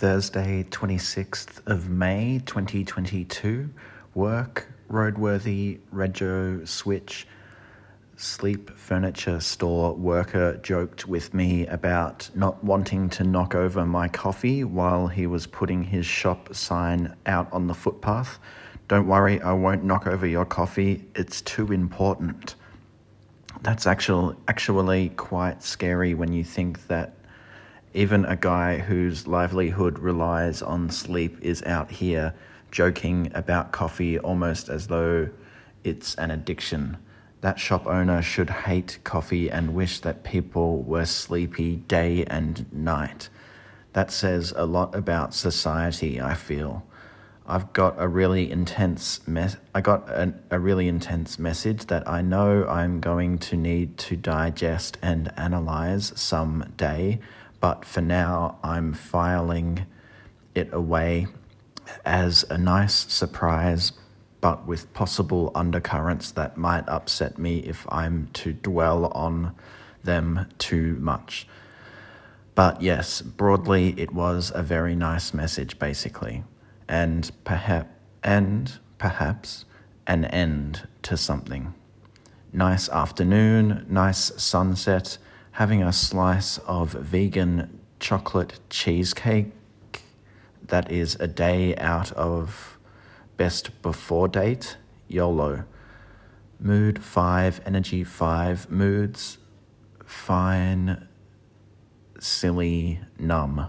Thursday, 26th of May 2022. Work, roadworthy, rego, switch, sleep furniture store worker joked with me about not wanting to knock over my coffee while he was putting his shop sign out on the footpath. Don't worry, I won't knock over your coffee. It's too important. That's actual, actually quite scary when you think that even a guy whose livelihood relies on sleep is out here joking about coffee almost as though it's an addiction. That shop owner should hate coffee and wish that people were sleepy day and night. That says a lot about society, I feel. I've got a really intense mess. I got an, a really intense message that I know I'm going to need to digest and analyze someday but for now, I'm filing it away as a nice surprise, but with possible undercurrents that might upset me if I'm to dwell on them too much. But yes, broadly, it was a very nice message, basically, and perhaps and perhaps an end to something. Nice afternoon, nice sunset having a slice of vegan chocolate cheesecake that is a day out of best before date, YOLO. Mood 5, energy 5, moods fine, silly, numb.